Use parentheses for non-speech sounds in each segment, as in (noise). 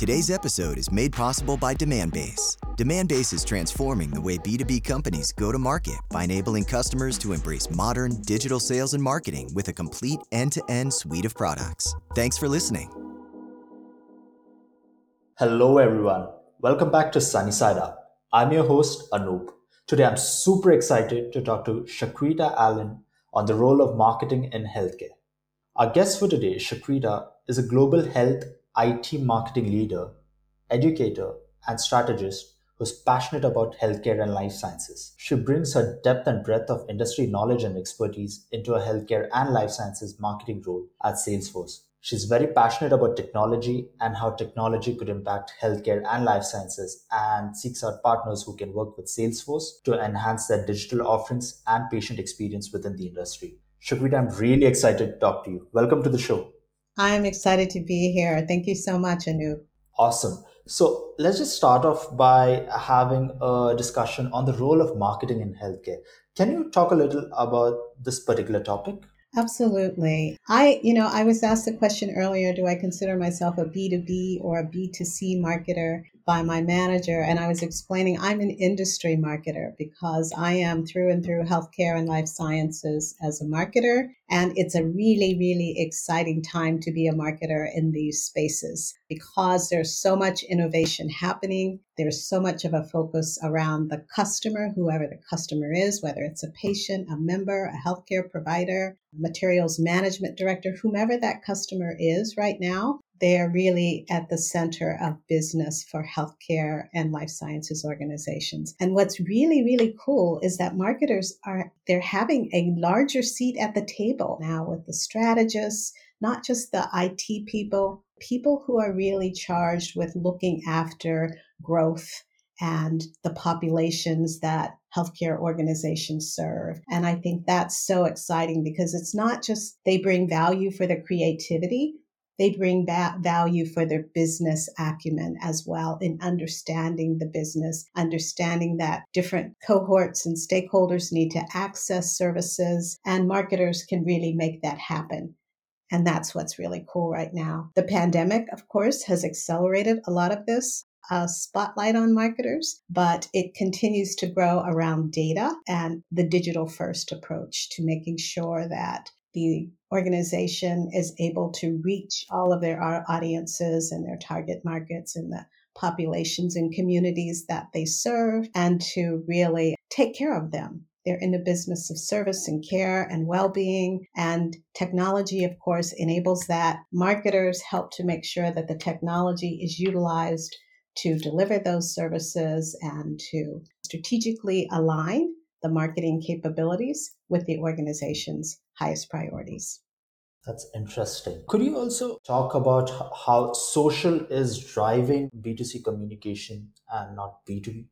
Today's episode is made possible by Demandbase. Demandbase is transforming the way B2B companies go to market by enabling customers to embrace modern digital sales and marketing with a complete end to end suite of products. Thanks for listening. Hello, everyone. Welcome back to Sunny Side Up. I'm your host, Anoop. Today, I'm super excited to talk to Shaquita Allen on the role of marketing in healthcare. Our guest for today, Shaquita, is a global health IT marketing leader, educator, and strategist who's passionate about healthcare and life sciences. She brings her depth and breadth of industry knowledge and expertise into a healthcare and life sciences marketing role at Salesforce. She's very passionate about technology and how technology could impact healthcare and life sciences and seeks out partners who can work with Salesforce to enhance their digital offerings and patient experience within the industry. Shaquita, I'm really excited to talk to you. Welcome to the show. I'm excited to be here. Thank you so much, Anu. Awesome. So let's just start off by having a discussion on the role of marketing in healthcare. Can you talk a little about this particular topic? Absolutely. I, you know, I was asked the question earlier do I consider myself a B2B or a B2C marketer? By my manager, and I was explaining I'm an industry marketer because I am through and through healthcare and life sciences as a marketer. And it's a really, really exciting time to be a marketer in these spaces because there's so much innovation happening. There's so much of a focus around the customer, whoever the customer is, whether it's a patient, a member, a healthcare provider, materials management director, whomever that customer is right now they are really at the center of business for healthcare and life sciences organizations. And what's really, really cool is that marketers are, they're having a larger seat at the table now with the strategists, not just the IT people, people who are really charged with looking after growth and the populations that healthcare organizations serve. And I think that's so exciting because it's not just they bring value for the creativity, they bring value for their business acumen as well in understanding the business, understanding that different cohorts and stakeholders need to access services, and marketers can really make that happen. And that's what's really cool right now. The pandemic, of course, has accelerated a lot of this. A spotlight on marketers, but it continues to grow around data and the digital first approach to making sure that the organization is able to reach all of their audiences and their target markets and the populations and communities that they serve and to really take care of them. They're in the business of service and care and well being. And technology, of course, enables that. Marketers help to make sure that the technology is utilized to deliver those services and to strategically align the marketing capabilities with the organization's highest priorities. That's interesting. Could you also talk about how social is driving B2C communication and not B2B?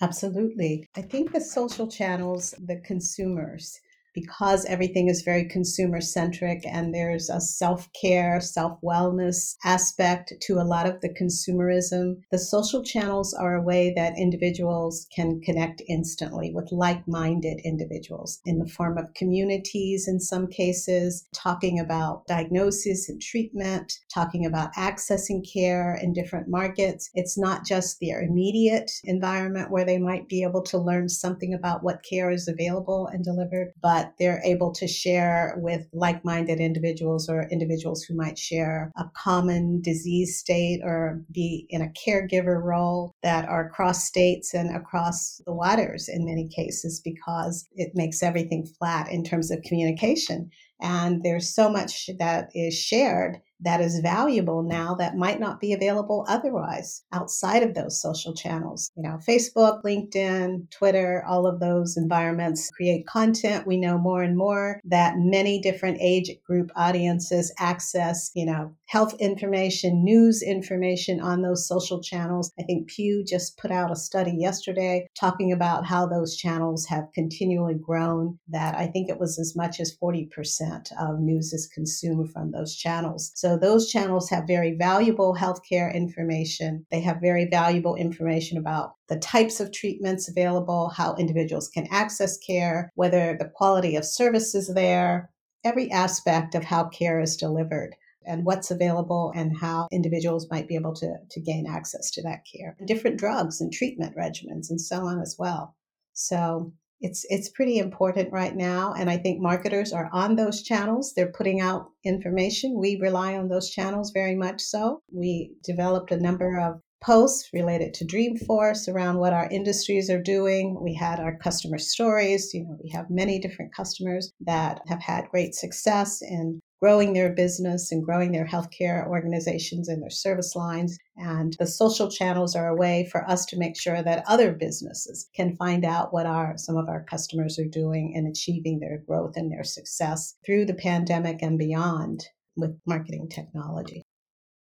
Absolutely. I think the social channels, the consumers, because everything is very consumer centric and there's a self care, self wellness aspect to a lot of the consumerism, the social channels are a way that individuals can connect instantly with like minded individuals in the form of communities in some cases, talking about diagnosis and treatment, talking about accessing care in different markets. It's not just their immediate environment where they might be able to learn something about what care is available and delivered, but but they're able to share with like minded individuals or individuals who might share a common disease state or be in a caregiver role that are across states and across the waters in many cases because it makes everything flat in terms of communication. And there's so much that is shared that is valuable now that might not be available otherwise outside of those social channels. You know, Facebook, LinkedIn, Twitter, all of those environments create content. We know more and more that many different age group audiences access, you know, health information, news information on those social channels. I think Pew just put out a study yesterday talking about how those channels have continually grown, that I think it was as much as 40% of news is consumed from those channels. So those channels have very valuable healthcare information. They have very valuable information about the types of treatments available, how individuals can access care, whether the quality of service is there, every aspect of how care is delivered and what's available and how individuals might be able to, to gain access to that care. Different drugs and treatment regimens and so on as well. So it's it's pretty important right now and I think marketers are on those channels. They're putting out information. We rely on those channels very much so. We developed a number of posts related to Dreamforce around what our industries are doing. We had our customer stories. You know, we have many different customers that have had great success in growing their business and growing their healthcare organizations and their service lines. And the social channels are a way for us to make sure that other businesses can find out what our some of our customers are doing in achieving their growth and their success through the pandemic and beyond with marketing technology.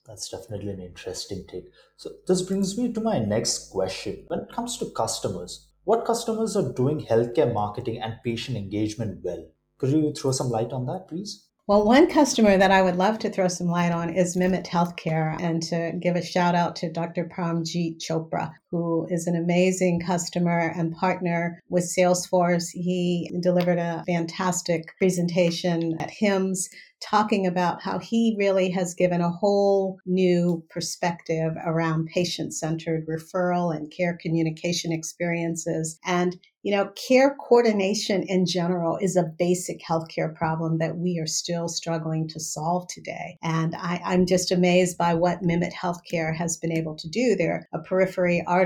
That's definitely an interesting take. So, this brings me to my next question. When it comes to customers, what customers are doing healthcare marketing and patient engagement well? Could you throw some light on that, please? Well, one customer that I would love to throw some light on is Mimit Healthcare and to give a shout out to Dr. Pramjit Chopra, who is an amazing customer and partner with Salesforce. He delivered a fantastic presentation at HIMSS talking about how he really has given a whole new perspective around patient centered referral and care communication experiences. And you know, care coordination in general is a basic healthcare problem that we are still struggling to solve today. And I, am just amazed by what Mimit Healthcare has been able to do. They're a peripheral artery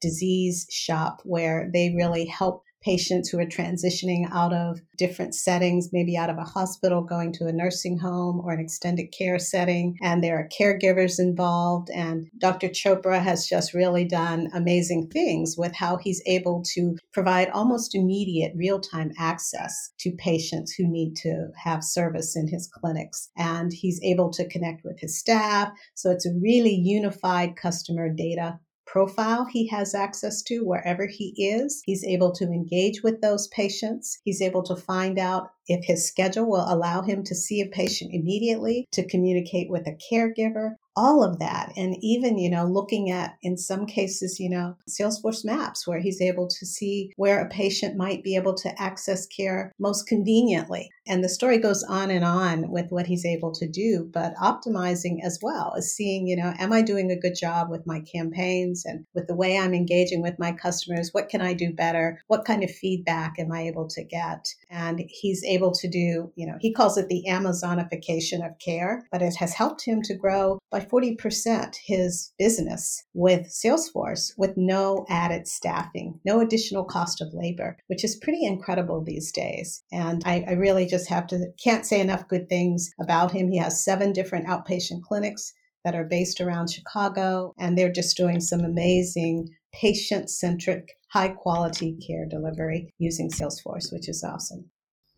disease shop where they really help patients who are transitioning out of different settings, maybe out of a hospital, going to a nursing home or an extended care setting. And there are caregivers involved. And Dr. Chopra has just really done amazing things with how he's able to provide almost immediate real time access to patients who need to have service in his clinics. And he's able to connect with his staff. So it's a really unified customer data profile he has access to wherever he is. He's able to engage with those patients. He's able to find out if his schedule will allow him to see a patient immediately, to communicate with a caregiver, all of that. And even, you know, looking at, in some cases, you know, Salesforce maps where he's able to see where a patient might be able to access care most conveniently. And the story goes on and on with what he's able to do, but optimizing as well as seeing, you know, am I doing a good job with my campaigns and with the way I'm engaging with my customers? What can I do better? What kind of feedback am I able to get? And he's able to do, you know, he calls it the Amazonification of care, but it has helped him to grow by 40% his business with Salesforce with no added staffing, no additional cost of labor, which is pretty incredible these days. And I, I really just have to, can't say enough good things about him. He has seven different outpatient clinics that are based around Chicago, and they're just doing some amazing patient centric, high quality care delivery using Salesforce, which is awesome.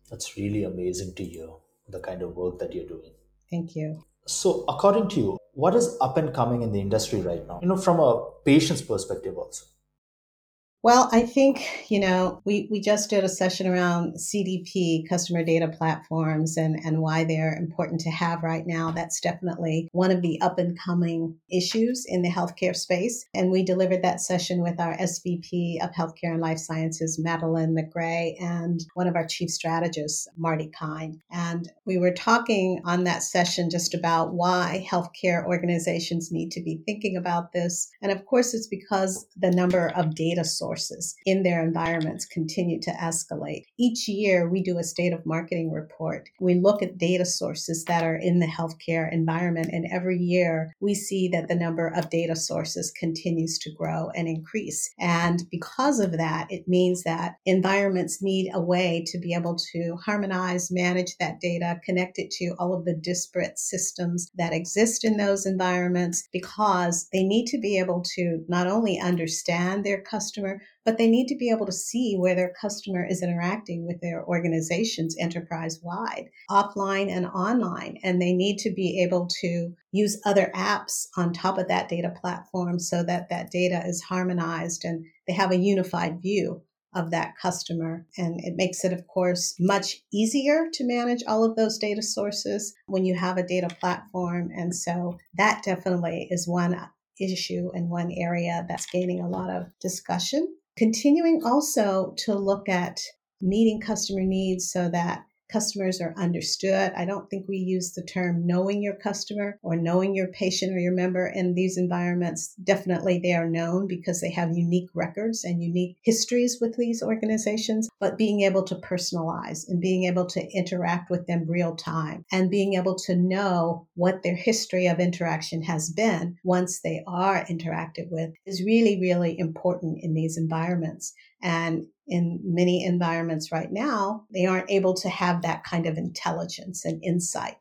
That's really amazing to hear the kind of work that you're doing. Thank you. So, according to you, what is up and coming in the industry right now? You know, from a patient's perspective, also. Well, I think, you know, we, we just did a session around CDP, customer data platforms, and, and why they're important to have right now. That's definitely one of the up and coming issues in the healthcare space. And we delivered that session with our SVP of Healthcare and Life Sciences, Madeline McGray, and one of our chief strategists, Marty Kihn. And we were talking on that session just about why healthcare organizations need to be thinking about this. And of course, it's because the number of data sources in their environments continue to escalate. Each year, we do a state of marketing report. We look at data sources that are in the healthcare environment, and every year we see that the number of data sources continues to grow and increase. And because of that, it means that environments need a way to be able to harmonize, manage that data, connect it to all of the disparate systems that exist in those environments because they need to be able to not only understand their customer, but they need to be able to see where their customer is interacting with their organizations enterprise wide, offline and online. And they need to be able to use other apps on top of that data platform so that that data is harmonized and they have a unified view of that customer. And it makes it, of course, much easier to manage all of those data sources when you have a data platform. And so that definitely is one issue and one area that's gaining a lot of discussion. Continuing also to look at meeting customer needs so that customers are understood. I don't think we use the term knowing your customer or knowing your patient or your member in these environments. Definitely they are known because they have unique records and unique histories with these organizations, but being able to personalize and being able to interact with them real time and being able to know what their history of interaction has been once they are interacted with is really, really important in these environments. And in many environments right now, they aren't able to have that kind of intelligence and insight.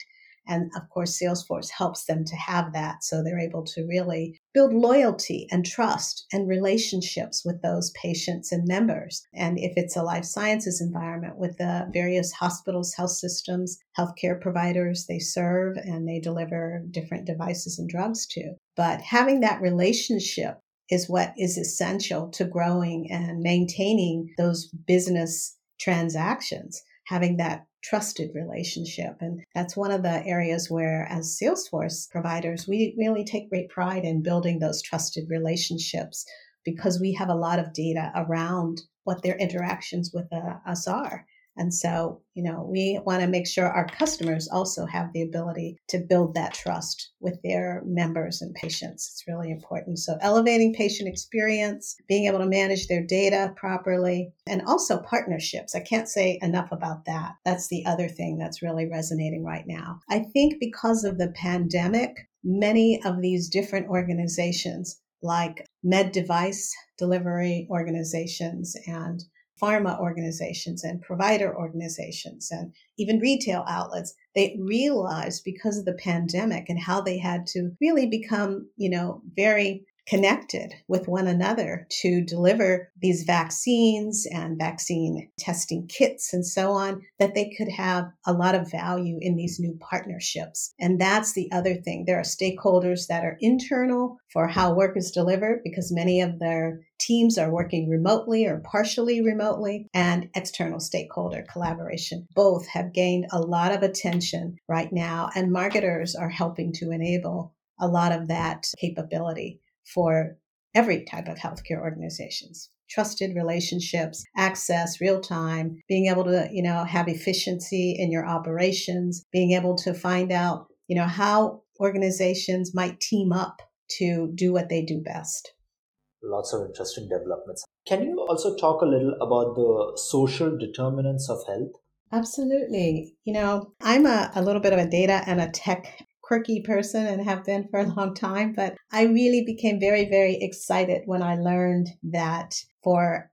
And of course, Salesforce helps them to have that. So they're able to really build loyalty and trust and relationships with those patients and members. And if it's a life sciences environment with the various hospitals, health systems, healthcare providers they serve and they deliver different devices and drugs to. But having that relationship is what is essential to growing and maintaining those business transactions, having that trusted relationship. And that's one of the areas where, as Salesforce providers, we really take great pride in building those trusted relationships because we have a lot of data around what their interactions with uh, us are. And so, you know, we want to make sure our customers also have the ability to build that trust with their members and patients. It's really important. So, elevating patient experience, being able to manage their data properly, and also partnerships. I can't say enough about that. That's the other thing that's really resonating right now. I think because of the pandemic, many of these different organizations like med device delivery organizations and pharma organizations and provider organizations and even retail outlets they realized because of the pandemic and how they had to really become you know very connected with one another to deliver these vaccines and vaccine testing kits and so on, that they could have a lot of value in these new partnerships. And that's the other thing. There are stakeholders that are internal for how work is delivered because many of their teams are working remotely or partially remotely, and external stakeholder collaboration. Both have gained a lot of attention right now, and marketers are helping to enable a lot of that capability for every type of healthcare organizations. Trusted relationships access real time being able to you know have efficiency in your operations being able to find out you know how organizations might team up to do what they do best. Lots of interesting developments. Can you also talk a little about the social determinants of health? Absolutely. You know i'm a, a little bit of a data and a tech quirky person and have been for a (laughs) long time, but I really became very, very excited when I learned that for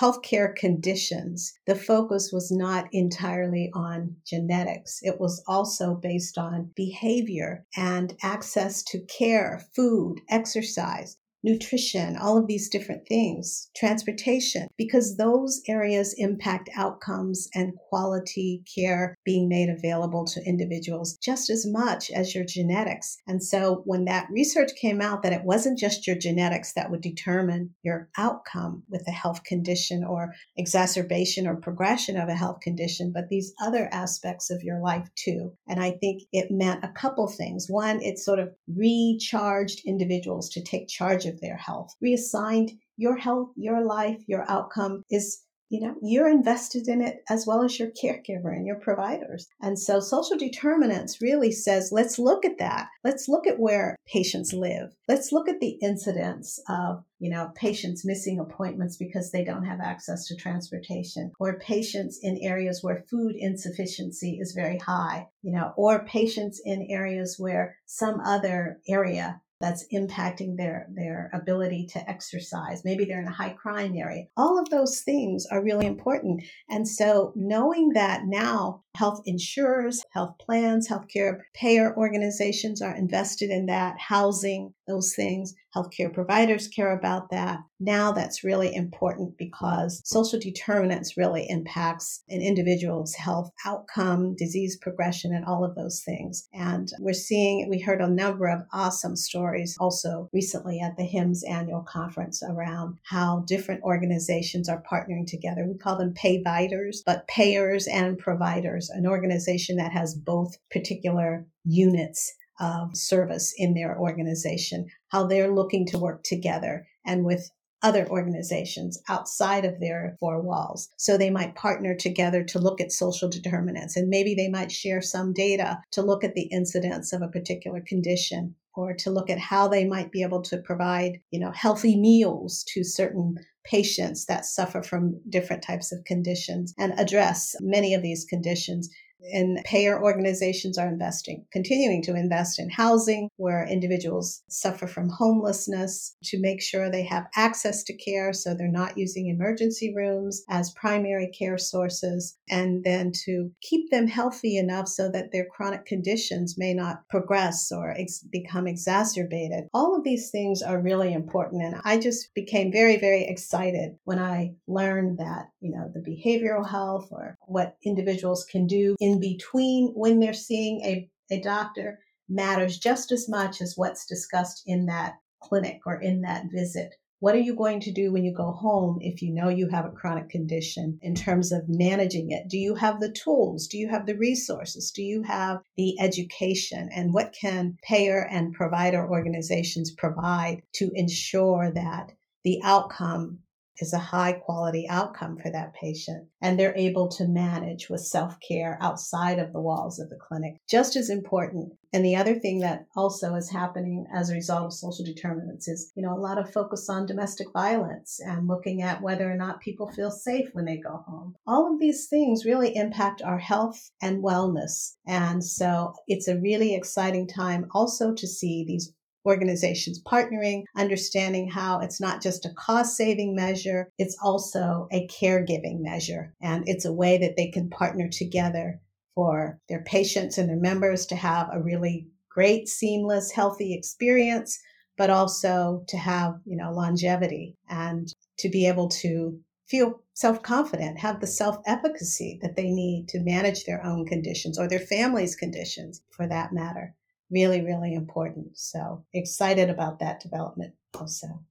healthcare conditions, the focus was not entirely on genetics. It was also based on behavior and access to care, food, exercise, nutrition, all of these different things, transportation, because those areas impact outcomes and quality care being made available to individuals just as much as your genetics. And so when that research came out that it wasn't just your genetics that would determine your outcome with a health condition or exacerbation or progression of a health condition, but these other aspects of your life too. And I think it meant a couple things. One, it sort of recharged individuals to take charge of their health, reassigned your health, your life, your outcome is you know you're invested in it as well as your caregiver and your providers. And so social determinants really says let's look at that. Let's look at where patients live. Let's look at the incidence of you know patients missing appointments because they don't have access to transportation or patients in areas where food insufficiency is very high you know or patients in areas where some other area that's impacting their their ability to exercise. Maybe they're in a high crime area. All of those things are really important. And so knowing that now health insurers health plans healthcare payer organizations are invested in that housing those things healthcare providers care about that. Now that's really important because social determinants really impacts an individual's health outcome, disease progression, and all of those things. And we're seeing, we heard a number of awesome stories also recently at the HIMSS annual conference around how different organizations are partnering together. We call them payviders, but payers and providers, an organization that has both particular units of service in their organization, how they're looking to work together and with other organizations outside of their four walls. So they might partner together to look at social determinants and maybe they might share some data to look at the incidence of a particular condition or to look at how they might be able to provide, you know, healthy meals to certain patients that suffer from different types of conditions and address many of these conditions and payer organizations are investing, continuing to invest in housing where individuals suffer from homelessness to make sure they have access to care so they're not using emergency rooms as primary care sources, and then to keep them healthy enough so that their chronic conditions may not progress or ex- become exacerbated. All of these things are really important. And I just became very, very excited when I learned that, you know, the behavioral health or what individuals can do in between when they're seeing a, a doctor matters just as much as what's discussed in that clinic or in that visit. What are you going to do when you go home if you know you have a chronic condition in terms of managing it? Do you have the tools? Do you have the resources? Do you have the education? And what can payer and provider organizations provide to ensure that the outcome is a high quality outcome for that patient and they're able to manage with self care outside of the walls of the clinic. Just as important. And the other thing that also is happening as a result of social determinants is, you know, a lot of focus on domestic violence and looking at whether or not people feel safe when they go home. All of these things really impact our health and wellness. And so it's a really exciting time also to see these organizations partnering, understanding how it's not just a cost saving measure, it's also a caregiving measure. And it's a way that they can partner together for their patients and their members to have a really great, seamless, healthy experience, but also to have, you know, longevity and to be able to feel self confident, have the self efficacy that they need to manage their own conditions or their family's conditions for that matter really, really important. So excited about that development also.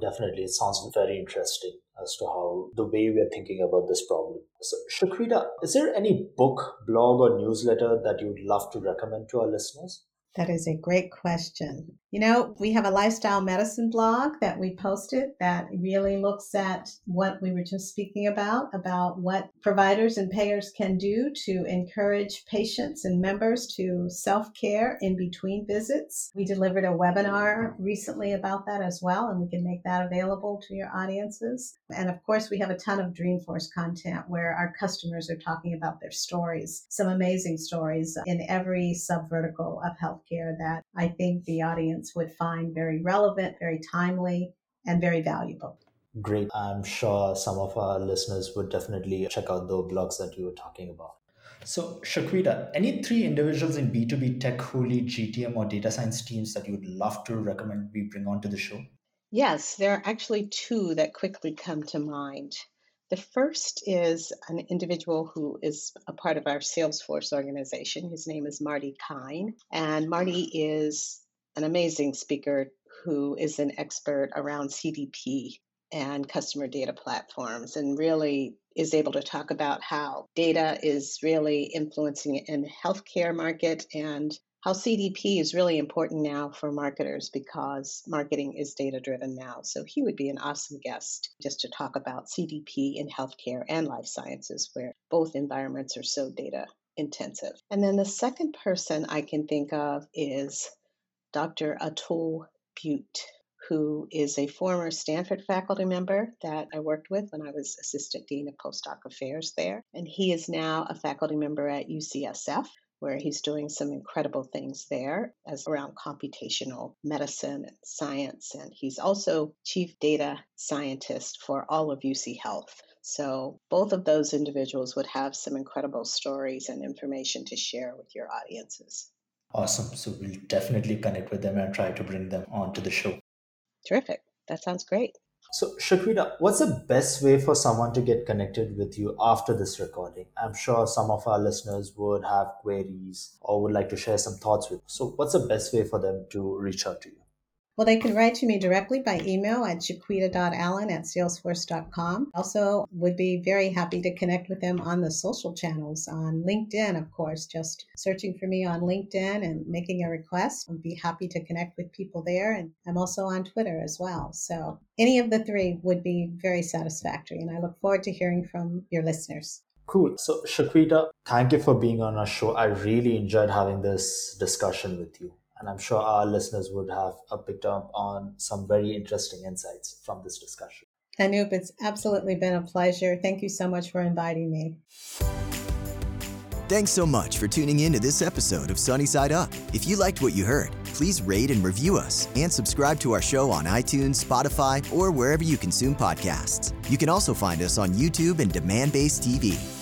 Definitely. It sounds very interesting as to how the way we are thinking about this problem. So, Shakrita, is there any book, blog, or newsletter that you'd love to recommend to our listeners? That is a great question. You know, we have a lifestyle medicine blog that we posted that really looks at what we were just speaking about, about what providers and payers can do to encourage patients and members to self care in between visits. We delivered a webinar recently about that as well, and we can make that available to your audiences. And of course, we have a ton of Dreamforce content where our customers are talking about their stories, some amazing stories in every subvertical of health healthcare that I think the audience would find very relevant, very timely, and very valuable. Great. I'm sure some of our listeners would definitely check out the blogs that you were talking about. So, Shakrita, any three individuals in B2B tech who lead GTM or data science teams that you would love to recommend we bring onto the show? Yes, there are actually two that quickly come to mind. The first is an individual who is a part of our Salesforce organization. His name is Marty Kihn. And Marty is an amazing speaker who is an expert around CDP and customer data platforms and really is able to talk about how data is really influencing in the healthcare market and how CDP is really important now for marketers because marketing is data driven now. So he would be an awesome guest just to talk about CDP in healthcare and life sciences, where both environments are so data intensive. And then the second person I can think of is Dr. Atul Butte, who is a former Stanford faculty member that I worked with when I was Assistant Dean of Postdoc Affairs there. And he is now a faculty member at UCSF where he's doing some incredible things there as around computational medicine and science. And he's also chief data scientist for all of UC Health. So both of those individuals would have some incredible stories and information to share with your audiences. Awesome. So we'll definitely connect with them and try to bring them onto the show. Terrific. That sounds great. So, Shakrita, what's the best way for someone to get connected with you after this recording? I'm sure some of our listeners would have queries or would like to share some thoughts with. You. So, what's the best way for them to reach out to you? Well, they can write to me directly by email at shaquita.allen at salesforce.com. Also, would be very happy to connect with them on the social channels on LinkedIn, of course. Just searching for me on LinkedIn and making a request. I'd be happy to connect with people there. And I'm also on Twitter as well. So any of the three would be very satisfactory. And I look forward to hearing from your listeners. Cool. So, Shaquita, thank you for being on our show. I really enjoyed having this discussion with you and I'm sure our listeners would have picked up on some very interesting insights from this discussion. Anup, it's absolutely been a pleasure. Thank you so much for inviting me. Thanks so much for tuning in to this episode of Sunny Side Up. If you liked what you heard, please rate and review us and subscribe to our show on iTunes, Spotify, or wherever you consume podcasts. You can also find us on YouTube and Demandbase TV.